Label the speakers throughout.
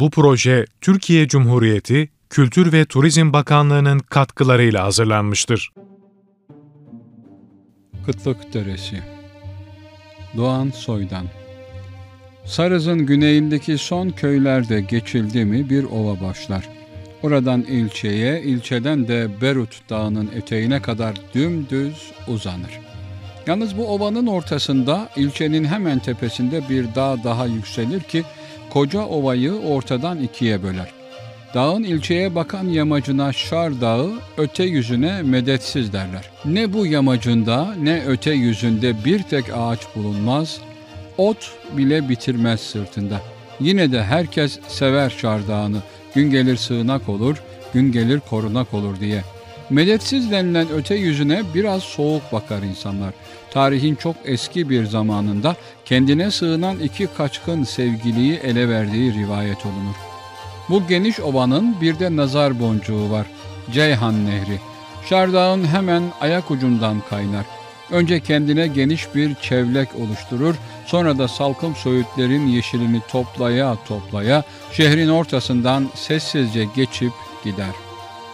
Speaker 1: Bu proje Türkiye Cumhuriyeti Kültür ve Turizm Bakanlığı'nın katkılarıyla hazırlanmıştır.
Speaker 2: Kıtlık Deresi Doğan Soydan Sarız'ın güneyindeki son köylerde geçildi mi bir ova başlar. Oradan ilçeye, ilçeden de Berut Dağı'nın eteğine kadar dümdüz uzanır. Yalnız bu ovanın ortasında, ilçenin hemen tepesinde bir dağ daha yükselir ki koca ovayı ortadan ikiye böler. Dağın ilçeye bakan yamacına Şar Dağı, öte yüzüne medetsiz derler. Ne bu yamacında ne öte yüzünde bir tek ağaç bulunmaz, ot bile bitirmez sırtında. Yine de herkes sever Şar Dağı'nı, gün gelir sığınak olur, gün gelir korunak olur diye. Medetsiz denilen öte yüzüne biraz soğuk bakar insanlar. Tarihin çok eski bir zamanında kendine sığınan iki kaçkın sevgiliyi ele verdiği rivayet olunur. Bu geniş ovanın bir de nazar boncuğu var. Ceyhan Nehri. Şardağın hemen ayak ucundan kaynar. Önce kendine geniş bir çevlek oluşturur, sonra da salkım söğütlerin yeşilini toplaya toplaya şehrin ortasından sessizce geçip gider.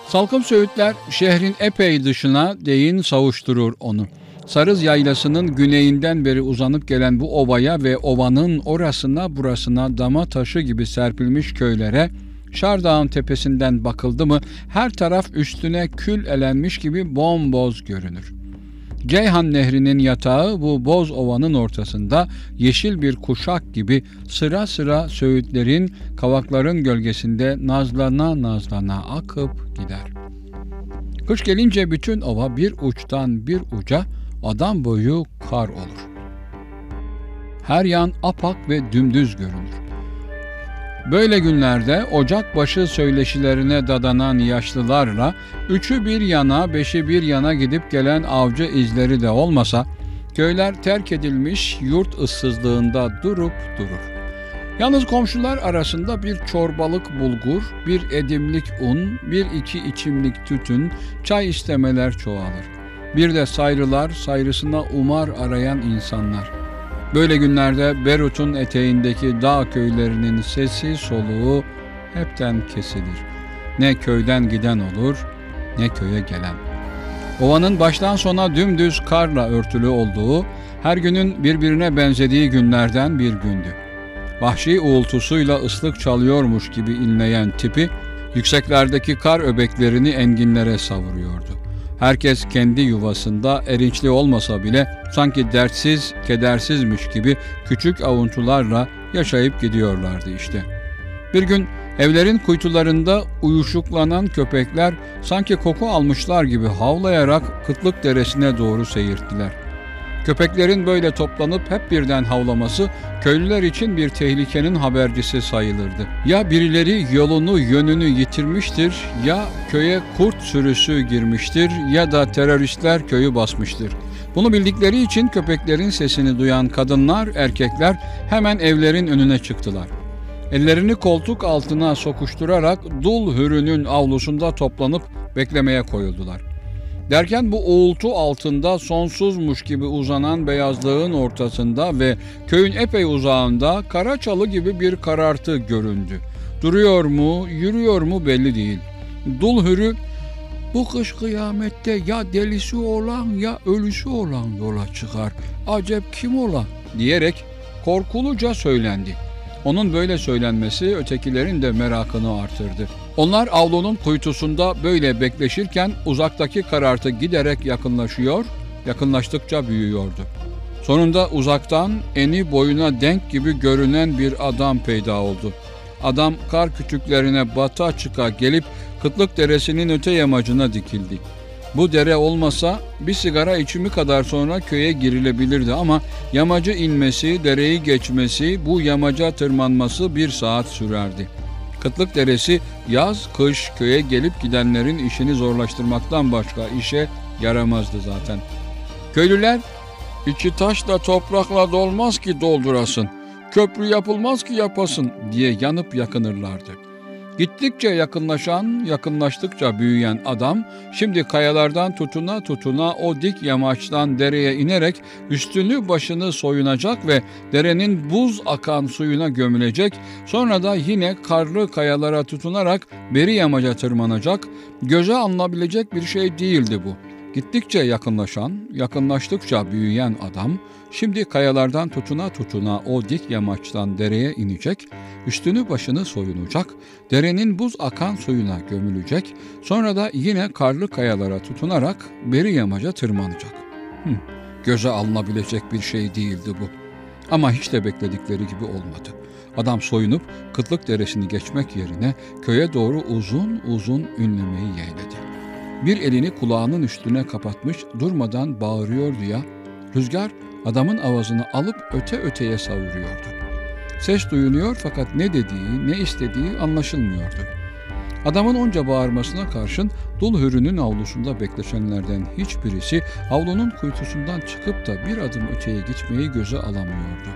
Speaker 2: Salkım söğütler şehrin epey dışına değin savuşturur onu. Sarız Yaylası'nın güneyinden beri uzanıp gelen bu ovaya ve ovanın orasına burasına dama taşı gibi serpilmiş köylere Şardağ'ın tepesinden bakıldı mı her taraf üstüne kül elenmiş gibi bomboz görünür. Ceyhan Nehri'nin yatağı bu boz ovanın ortasında yeşil bir kuşak gibi sıra sıra söğütlerin, kavakların gölgesinde nazlana nazlana akıp gider. Kış gelince bütün ova bir uçtan bir uca adam boyu kar olur. Her yan apak ve dümdüz görünür. Böyle günlerde ocak başı söyleşilerine dadanan yaşlılarla üçü bir yana beşi bir yana gidip gelen avcı izleri de olmasa köyler terk edilmiş yurt ıssızlığında durup durur. Yalnız komşular arasında bir çorbalık bulgur, bir edimlik un, bir iki içimlik tütün, çay istemeler çoğalır. Bir de sayrılar, sayrısına umar arayan insanlar. Böyle günlerde Berut'un eteğindeki dağ köylerinin sesi soluğu hepten kesilir. Ne köyden giden olur ne köye gelen. Ovanın baştan sona dümdüz karla örtülü olduğu, her günün birbirine benzediği günlerden bir gündü. Vahşi uğultusuyla ıslık çalıyormuş gibi inleyen tipi, yükseklerdeki kar öbeklerini enginlere savuruyordu. Herkes kendi yuvasında erinçli olmasa bile sanki dertsiz, kedersizmiş gibi küçük avuntularla yaşayıp gidiyorlardı işte. Bir gün evlerin kuytularında uyuşuklanan köpekler sanki koku almışlar gibi havlayarak kıtlık deresine doğru seyirttiler. Köpeklerin böyle toplanıp hep birden havlaması köylüler için bir tehlikenin habercisi sayılırdı. Ya birileri yolunu yönünü yitirmiştir ya köye kurt sürüsü girmiştir ya da teröristler köyü basmıştır. Bunu bildikleri için köpeklerin sesini duyan kadınlar, erkekler hemen evlerin önüne çıktılar. Ellerini koltuk altına sokuşturarak dul hürünün avlusunda toplanıp beklemeye koyuldular. Derken bu uğultu altında sonsuzmuş gibi uzanan beyazlığın ortasında ve köyün epey uzağında kara çalı gibi bir karartı göründü. Duruyor mu, yürüyor mu belli değil. Dul hürü bu kış kıyamette ya delisi olan ya ölüsü olan yola çıkar. Acep kim ola diyerek korkuluca söylendi. Onun böyle söylenmesi ötekilerin de merakını artırdı. Onlar avlunun kuytusunda böyle bekleşirken uzaktaki karartı giderek yakınlaşıyor, yakınlaştıkça büyüyordu. Sonunda uzaktan eni boyuna denk gibi görünen bir adam peyda oldu. Adam kar kütüklerine bata çıka gelip kıtlık deresinin öte yamacına dikildi. Bu dere olmasa bir sigara içimi kadar sonra köye girilebilirdi ama yamacı inmesi, dereyi geçmesi, bu yamaca tırmanması bir saat sürerdi. Kıtlık deresi yaz, kış köye gelip gidenlerin işini zorlaştırmaktan başka işe yaramazdı zaten. Köylüler içi taşla toprakla dolmaz ki doldurasın, köprü yapılmaz ki yapasın diye yanıp yakınırlardı. Gittikçe yakınlaşan, yakınlaştıkça büyüyen adam şimdi kayalardan tutuna tutuna o dik yamaçtan dereye inerek üstünü başını soyunacak ve derenin buz akan suyuna gömülecek. Sonra da yine karlı kayalara tutunarak beri yamaca tırmanacak. Göze alınabilecek bir şey değildi bu. Gittikçe yakınlaşan, yakınlaştıkça büyüyen adam şimdi kayalardan tutuna tutuna o dik yamaçtan dereye inecek, üstünü başını soyunacak, derenin buz akan suyuna gömülecek, sonra da yine karlı kayalara tutunarak beri yamaca tırmanacak. Hı, göze alınabilecek bir şey değildi bu. Ama hiç de bekledikleri gibi olmadı. Adam soyunup kıtlık deresini geçmek yerine köye doğru uzun uzun ünlemeyi yeğledi. Bir elini kulağının üstüne kapatmış durmadan bağırıyordu ya. Rüzgar adamın avazını alıp öte öteye savuruyordu. Ses duyuluyor fakat ne dediği, ne istediği anlaşılmıyordu. Adamın onca bağırmasına karşın dul hürünün avlusunda bekleşenlerden hiçbirisi avlunun kuytusundan çıkıp da bir adım öteye gitmeyi göze alamıyordu.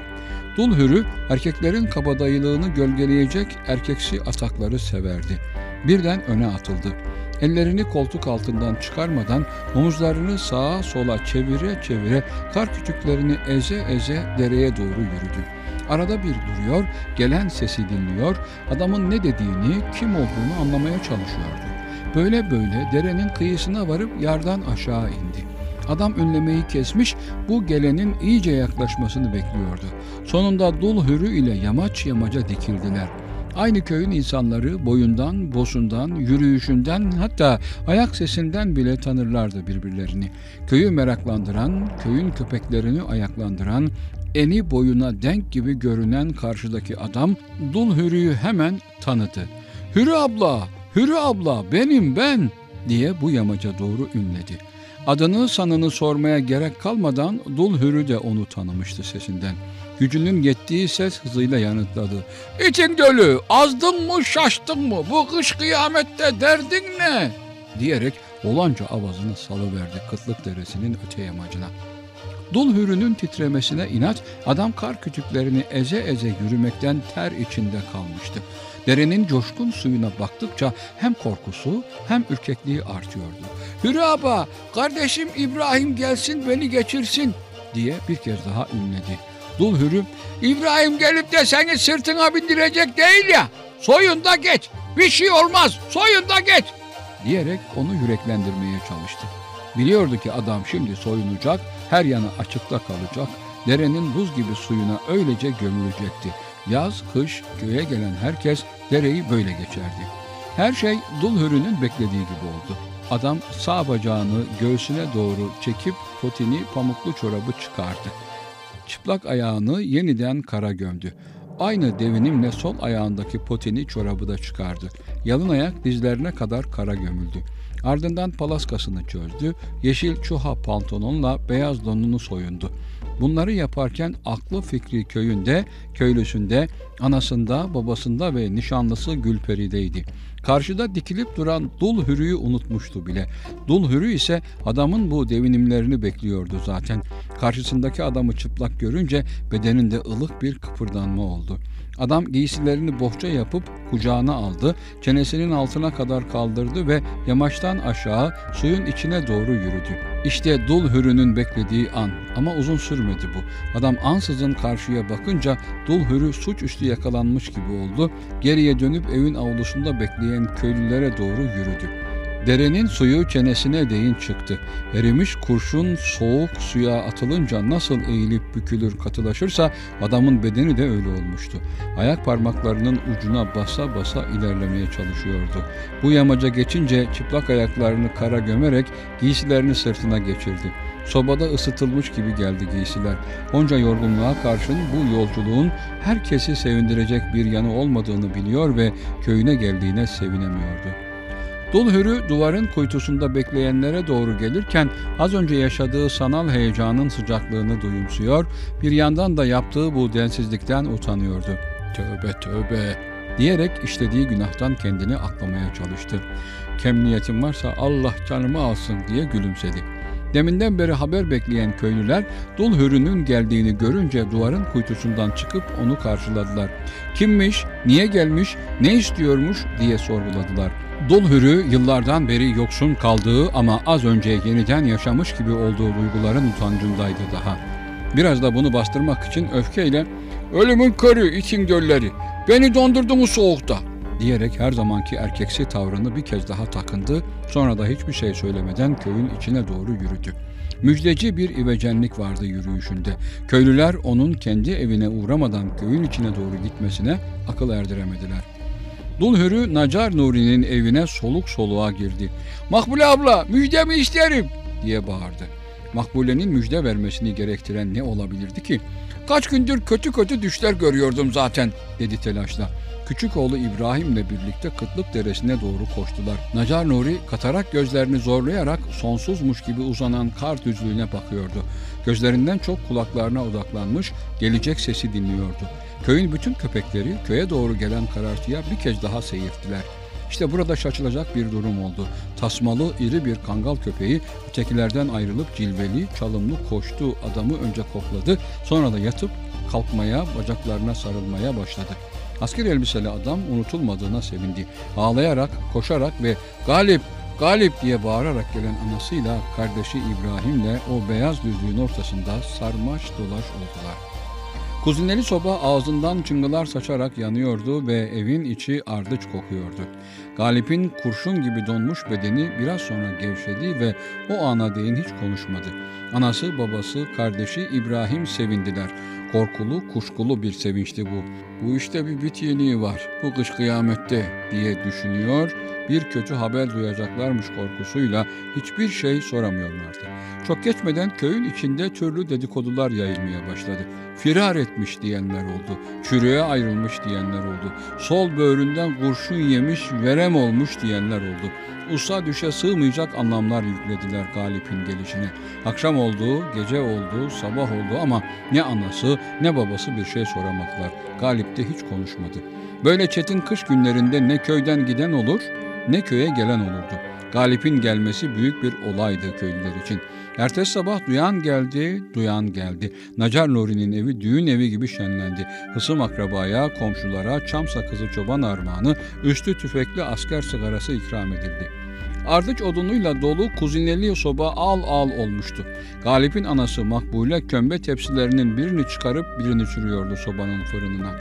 Speaker 2: Dul hürü erkeklerin kabadayılığını gölgeleyecek erkeksi atakları severdi. Birden öne atıldı. Ellerini koltuk altından çıkarmadan omuzlarını sağa sola çevire çevire kar küçüklerini eze eze dereye doğru yürüdü. Arada bir duruyor, gelen sesi dinliyor, adamın ne dediğini, kim olduğunu anlamaya çalışıyordu. Böyle böyle derenin kıyısına varıp yardan aşağı indi. Adam önlemeyi kesmiş, bu gelenin iyice yaklaşmasını bekliyordu. Sonunda dul hürü ile yamaç yamaca dikildiler.'' Aynı köyün insanları boyundan, bosundan, yürüyüşünden hatta ayak sesinden bile tanırlardı birbirlerini. Köyü meraklandıran, köyün köpeklerini ayaklandıran, eni boyuna denk gibi görünen karşıdaki adam Dul Hürü'yü hemen tanıdı. Hürü abla, Hürü abla benim ben diye bu yamaca doğru ünledi. Adını sanını sormaya gerek kalmadan Dul Hürü de onu tanımıştı sesinden. Gücünün yettiği ses hızıyla yanıtladı. İçin dölü, azdın mı şaştın mı, bu kış kıyamette derdin ne? Diyerek olanca avazını salıverdi kıtlık deresinin öte yamacına. Dul hürünün titremesine inat, adam kar kütüklerini eze eze yürümekten ter içinde kalmıştı. Derenin coşkun suyuna baktıkça hem korkusu hem ürkekliği artıyordu. Hürü aba, kardeşim İbrahim gelsin beni geçirsin diye bir kez daha ünledi. Dul hürüm İbrahim gelip de seni sırtına bindirecek değil ya. Soyun da geç. Bir şey olmaz. Soyun da geç. Diyerek onu yüreklendirmeye çalıştı. Biliyordu ki adam şimdi soyunacak, her yanı açıkta kalacak, derenin buz gibi suyuna öylece gömülecekti. Yaz, kış, köye gelen herkes dereyi böyle geçerdi. Her şey dul hürünün beklediği gibi oldu. Adam sağ bacağını göğsüne doğru çekip potini pamuklu çorabı çıkardı. Çıplak ayağını yeniden kara gömdü. Aynı devinimle sol ayağındaki potini çorabı da çıkardı. Yalın ayak dizlerine kadar kara gömüldü. Ardından palaskasını çözdü, yeşil çuha pantolonla beyaz donunu soyundu. Bunları yaparken aklı fikri köyünde, köylüsünde, anasında, babasında ve nişanlısı Gülperi'deydi. Karşıda dikilip duran Dul Hürü'yü unutmuştu bile. Dul Hürü ise adamın bu devinimlerini bekliyordu zaten. Karşısındaki adamı çıplak görünce bedeninde ılık bir kıpırdanma oldu. Adam giysilerini bohça yapıp kucağına aldı, çenesinin altına kadar kaldırdı ve yamaçtan aşağı suyun içine doğru yürüdü. İşte dul hürünün beklediği an ama uzun sürmedi bu. Adam ansızın karşıya bakınca dul hürü suçüstü yakalanmış gibi oldu. Geriye dönüp evin avlusunda bekleyen köylülere doğru yürüdü. Derenin suyu çenesine değin çıktı. Erimiş kurşun soğuk suya atılınca nasıl eğilip bükülür katılaşırsa adamın bedeni de öyle olmuştu. Ayak parmaklarının ucuna basa basa ilerlemeye çalışıyordu. Bu yamaca geçince çıplak ayaklarını kara gömerek giysilerini sırtına geçirdi. Sobada ısıtılmış gibi geldi giysiler. Onca yorgunluğa karşın bu yolculuğun herkesi sevindirecek bir yanı olmadığını biliyor ve köyüne geldiğine sevinemiyordu. Dul hürü duvarın kuytusunda bekleyenlere doğru gelirken az önce yaşadığı sanal heyecanın sıcaklığını duyumsuyor, bir yandan da yaptığı bu densizlikten utanıyordu. Tövbe tövbe diyerek işlediği günahtan kendini aklamaya çalıştı. Kem niyetim varsa Allah canımı alsın diye gülümsedi. Deminden beri haber bekleyen köylüler dul hürünün geldiğini görünce duvarın kuytusundan çıkıp onu karşıladılar. Kimmiş, niye gelmiş, ne istiyormuş diye sorguladılar. Dul hürü yıllardan beri yoksun kaldığı ama az önce yeniden yaşamış gibi olduğu duyguların utancındaydı daha. Biraz da bunu bastırmak için öfkeyle ''Ölümün körü için dölleri, beni dondurdunuz soğukta.'' Diyerek her zamanki erkeksi tavrını bir kez daha takındı, sonra da hiçbir şey söylemeden köyün içine doğru yürüdü. Müjdeci bir ivecenlik vardı yürüyüşünde. Köylüler onun kendi evine uğramadan köyün içine doğru gitmesine akıl erdiremediler. Dulhürü Nacar Nuri'nin evine soluk soluğa girdi. Makbule abla müjdemi isterim diye bağırdı. Makbule'nin müjde vermesini gerektiren ne olabilirdi ki? Kaç gündür kötü kötü düşler görüyordum zaten dedi telaşla. Küçük oğlu İbrahim'le birlikte Kıtlık Deresi'ne doğru koştular. Nacar Nuri katarak gözlerini zorlayarak sonsuzmuş gibi uzanan kar düzlüğüne bakıyordu. Gözlerinden çok kulaklarına odaklanmış, gelecek sesi dinliyordu. Köyün bütün köpekleri köye doğru gelen karartıya bir kez daha seyirttiler. İşte burada şaşılacak bir durum oldu. Tasmalı iri bir kangal köpeği ötekilerden ayrılıp cilveli, çalımlı koştuğu adamı önce kokladı, sonra da yatıp kalkmaya, bacaklarına sarılmaya başladı. Asker elbiseli adam unutulmadığına sevindi. Ağlayarak, koşarak ve galip, galip diye bağırarak gelen anasıyla kardeşi İbrahim'le o beyaz düzlüğün ortasında sarmaş dolaş oldular. Kuzineli soba ağzından çıngılar saçarak yanıyordu ve evin içi ardıç kokuyordu. Galip'in kurşun gibi donmuş bedeni biraz sonra gevşedi ve o ana değin hiç konuşmadı. Anası, babası, kardeşi İbrahim sevindiler. Korkulu, kuşkulu bir sevinçti bu. Bu işte bir bit yeniği var. Bu kış kıyamette diye düşünüyor. Bir kötü haber duyacaklarmış korkusuyla hiçbir şey soramıyorlardı. Çok geçmeden köyün içinde türlü dedikodular yayılmaya başladı. Firar etmiş diyenler oldu. Çürüğe ayrılmış diyenler oldu. Sol böğründen kurşun yemiş verem olmuş diyenler oldu. Usta düşe sığmayacak anlamlar yüklediler Galip'in gelişine. Akşam oldu, gece oldu, sabah oldu ama ne anası ne babası bir şey soramadılar. Galip de hiç konuşmadı. Böyle çetin kış günlerinde ne köyden giden olur ne köye gelen olurdu. Galip'in gelmesi büyük bir olaydı köylüler için. Ertesi sabah duyan geldi, duyan geldi. Nacar Nuri'nin evi düğün evi gibi şenlendi. Hısım akrabaya, komşulara çam sakızı çoban armağanı, üstü tüfekli asker sigarası ikram edildi. Ardıç odunuyla dolu kuzineli soba al al olmuştu. Galip'in anası Makbule kömbe tepsilerinin birini çıkarıp birini sürüyordu sobanın fırınına.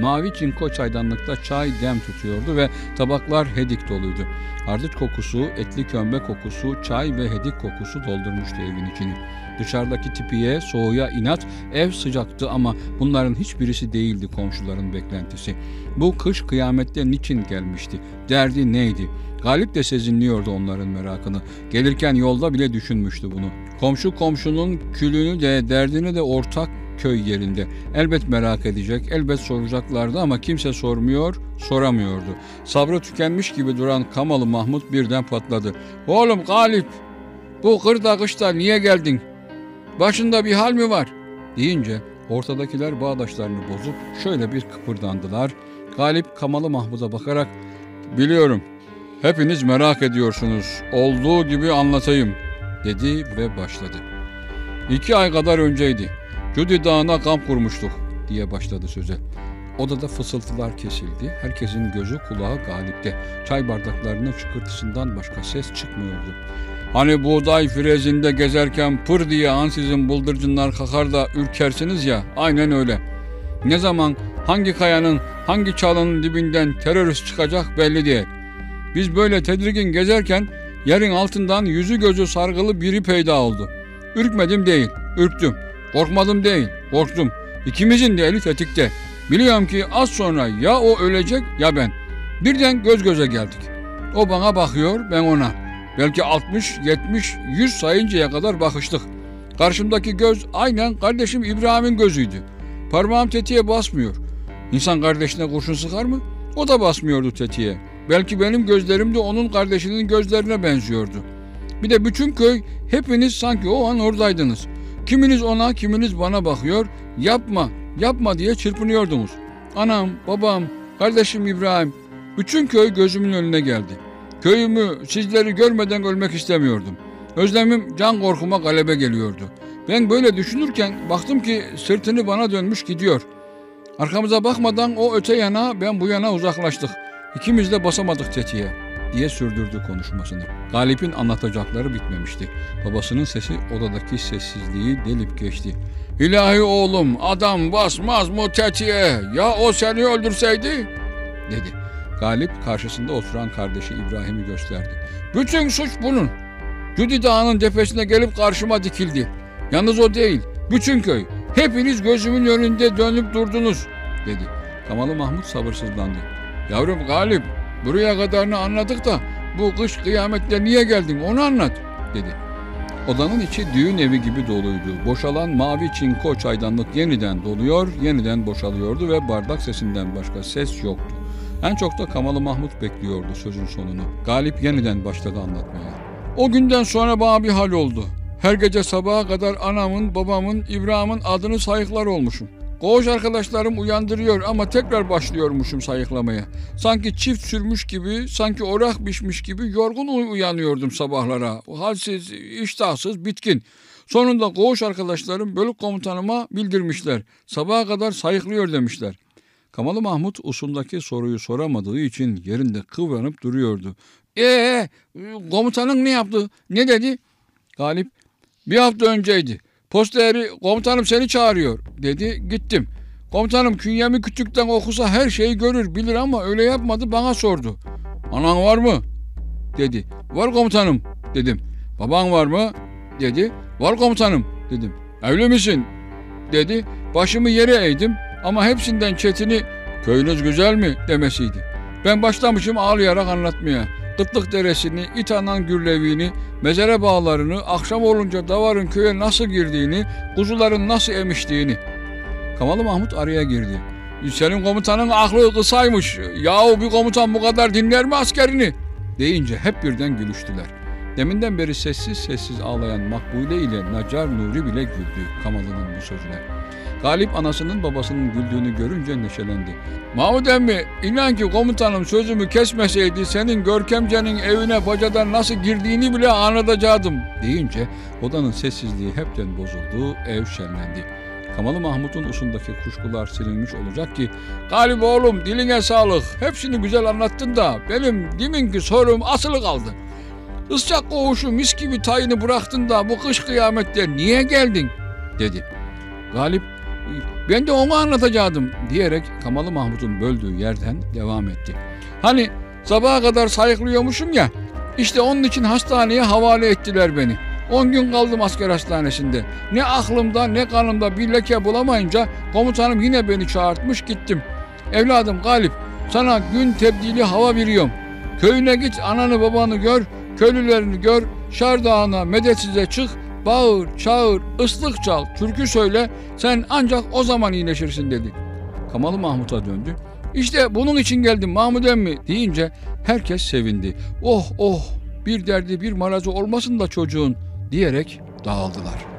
Speaker 2: Mavi çinko çaydanlıkta çay dem tutuyordu ve tabaklar hedik doluydu. Ardıç kokusu, etli kömbe kokusu, çay ve hedik kokusu doldurmuştu evin içini. Dışarıdaki tipiye, soğuğa inat, ev sıcaktı ama bunların hiçbirisi değildi komşuların beklentisi. Bu kış kıyamette niçin gelmişti? Derdi neydi? Galip de sezinliyordu onların merakını. Gelirken yolda bile düşünmüştü bunu. Komşu komşunun külünü de derdini de ortak köy yerinde. Elbet merak edecek, elbet soracaklardı ama kimse sormuyor, soramıyordu. Sabrı tükenmiş gibi duran Kamalı Mahmut birden patladı. Oğlum Galip, bu kırda kışta niye geldin? Başında bir hal mi var? Deyince ortadakiler bağdaşlarını bozup şöyle bir kıpırdandılar. Galip Kamalı Mahmut'a bakarak biliyorum hepiniz merak ediyorsunuz olduğu gibi anlatayım dedi ve başladı. İki ay kadar önceydi. Cudi Dağı'na kamp kurmuştuk diye başladı söze. Odada fısıltılar kesildi. Herkesin gözü kulağı galipte. Çay bardaklarının çıkırtısından başka ses çıkmıyordu. Hani buğday frezinde gezerken pır diye ansizin bıldırcınlar kakar da ürkersiniz ya aynen öyle. Ne zaman hangi kayanın hangi çalının dibinden terörist çıkacak belli değil. Biz böyle tedirgin gezerken yerin altından yüzü gözü sargılı biri peyda oldu. Ürkmedim değil, ürktüm. Korkmadım değil, korktum. İkimizin de eli tetikte. Biliyorum ki az sonra ya o ölecek ya ben. Birden göz göze geldik. O bana bakıyor, ben ona. Belki 60, 70, 100 sayıncaya kadar bakıştık. Karşımdaki göz aynen kardeşim İbrahim'in gözüydü. Parmağım tetiğe basmıyor. İnsan kardeşine kurşun sıkar mı? O da basmıyordu tetiğe. Belki benim gözlerim de onun kardeşinin gözlerine benziyordu. Bir de bütün köy hepiniz sanki o an oradaydınız. Kiminiz ona, kiminiz bana bakıyor. Yapma, yapma diye çırpınıyordunuz. Anam, babam, kardeşim İbrahim, bütün köy gözümün önüne geldi. Köyümü, sizleri görmeden ölmek istemiyordum. Özlemim can korkuma galebe geliyordu. Ben böyle düşünürken baktım ki sırtını bana dönmüş gidiyor. Arkamıza bakmadan o öte yana ben bu yana uzaklaştık. İkimiz de basamadık tetiğe diye sürdürdü konuşmasını. Galip'in anlatacakları bitmemişti. Babasının sesi odadaki sessizliği delip geçti. İlahi oğlum adam basmaz mı tetiğe ya o seni öldürseydi dedi. Galip karşısında oturan kardeşi İbrahim'i gösterdi. Bütün suç bunun. Cudi Dağı'nın tepesine gelip karşıma dikildi. Yalnız o değil, bütün köy. Hepiniz gözümün önünde dönüp durdunuz, dedi. Kamalı Mahmut sabırsızlandı. Yavrum Galip, buraya kadarını anladık da bu kış kıyamette niye geldin onu anlat, dedi. Odanın içi düğün evi gibi doluydu. Boşalan mavi çinko çaydanlık yeniden doluyor, yeniden boşalıyordu ve bardak sesinden başka ses yoktu. En çok da Kamalı Mahmut bekliyordu sözün sonunu. Galip yeniden başladı anlatmaya. O günden sonra bana bir hal oldu. Her gece sabaha kadar anamın, babamın, İbrahim'in adını sayıklar olmuşum. Koğuş arkadaşlarım uyandırıyor ama tekrar başlıyormuşum sayıklamaya. Sanki çift sürmüş gibi, sanki orak biçmiş gibi yorgun uy- uyanıyordum sabahlara. Halsiz, iştahsız, bitkin. Sonunda koğuş arkadaşlarım bölük komutanıma bildirmişler. Sabaha kadar sayıklıyor demişler. Kamalı Mahmut usundaki soruyu soramadığı için yerinde kıvranıp duruyordu. Ee, komutanın ne yaptı? Ne dedi? Galip, bir hafta önceydi. Posta eri komutanım seni çağırıyor dedi. Gittim. Komutanım künyemi küçükten okusa her şeyi görür bilir ama öyle yapmadı bana sordu. Anan var mı? Dedi. Var komutanım dedim. Baban var mı? Dedi. Var komutanım dedim. Evli misin? Dedi. Başımı yere eğdim ama hepsinden çetini köyünüz güzel mi demesiydi. Ben başlamışım ağlayarak anlatmaya. Kıtlık deresini, İtanan gürleviğini, mezere bağlarını, akşam olunca davarın köye nasıl girdiğini, kuzuların nasıl emiştiğini. Kamalı Mahmut araya girdi. Senin komutanın aklı kısaymış. Yahu bir komutan bu kadar dinler mi askerini? Deyince hep birden gülüştüler. Deminden beri sessiz sessiz ağlayan Makbule ile Nacar Nuri bile güldü Kamalı'nın bu sözüne. Galip anasının babasının güldüğünü görünce neşelendi. Mahmut emmi inan ki komutanım sözümü kesmeseydi senin Görkemce'nin evine bacadan nasıl girdiğini bile anlatacaktım deyince odanın sessizliği hepten bozuldu, ev şenlendi. Kamalı Mahmut'un usundaki kuşkular silinmiş olacak ki Galip oğlum diline sağlık hepsini güzel anlattın da benim deminki sorum asılı kaldı. Iscak koğuşu mis gibi tayını bıraktın da bu kış kıyamette niye geldin dedi. Galip ben de onu anlatacaktım diyerek Kamalı Mahmut'un böldüğü yerden devam etti. Hani sabaha kadar sayıklıyormuşum ya işte onun için hastaneye havale ettiler beni. 10 gün kaldım asker hastanesinde. Ne aklımda ne kanımda bir leke bulamayınca komutanım yine beni çağırtmış gittim. Evladım Galip sana gün tebdili hava veriyorum. Köyüne git ananı babanı gör, köylülerini gör, Şar Dağı'na medetsize çık, bağır, çağır, ıslık çal, türkü söyle, sen ancak o zaman iyileşirsin dedi. Kamalı Mahmut'a döndü. İşte bunun için geldim Mahmud emmi deyince herkes sevindi. Oh oh bir derdi bir marazı olmasın da çocuğun diyerek dağıldılar.''